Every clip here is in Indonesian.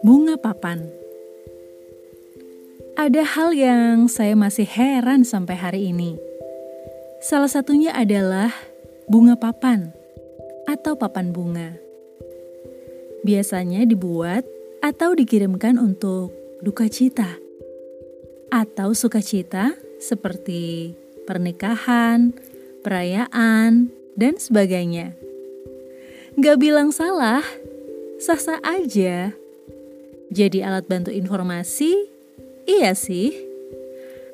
Bunga papan. Ada hal yang saya masih heran sampai hari ini. Salah satunya adalah bunga papan atau papan bunga. Biasanya dibuat atau dikirimkan untuk duka cita atau sukacita seperti pernikahan, perayaan, dan sebagainya. Gak bilang salah, sah-sah aja jadi alat bantu informasi? Iya sih.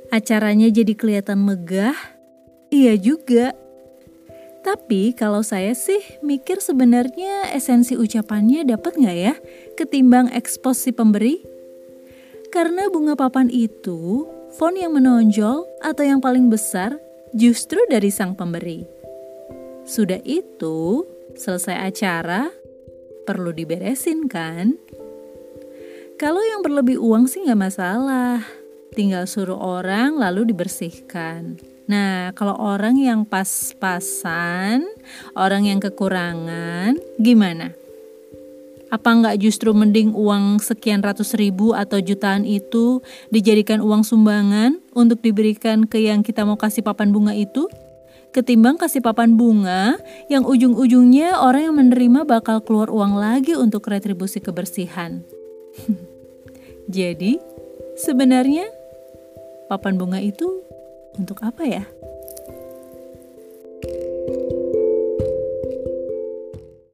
Acaranya jadi kelihatan megah? Iya juga. Tapi kalau saya sih mikir sebenarnya esensi ucapannya dapat nggak ya ketimbang ekspos si pemberi? Karena bunga papan itu font yang menonjol atau yang paling besar justru dari sang pemberi. Sudah itu, selesai acara, perlu diberesin kan? Kalau yang berlebih uang sih nggak masalah, tinggal suruh orang lalu dibersihkan. Nah, kalau orang yang pas-pasan, orang yang kekurangan, gimana? Apa nggak justru mending uang sekian ratus ribu atau jutaan itu dijadikan uang sumbangan untuk diberikan ke yang kita mau kasih papan bunga itu? Ketimbang kasih papan bunga yang ujung-ujungnya orang yang menerima bakal keluar uang lagi untuk retribusi kebersihan. Jadi, sebenarnya papan bunga itu untuk apa ya?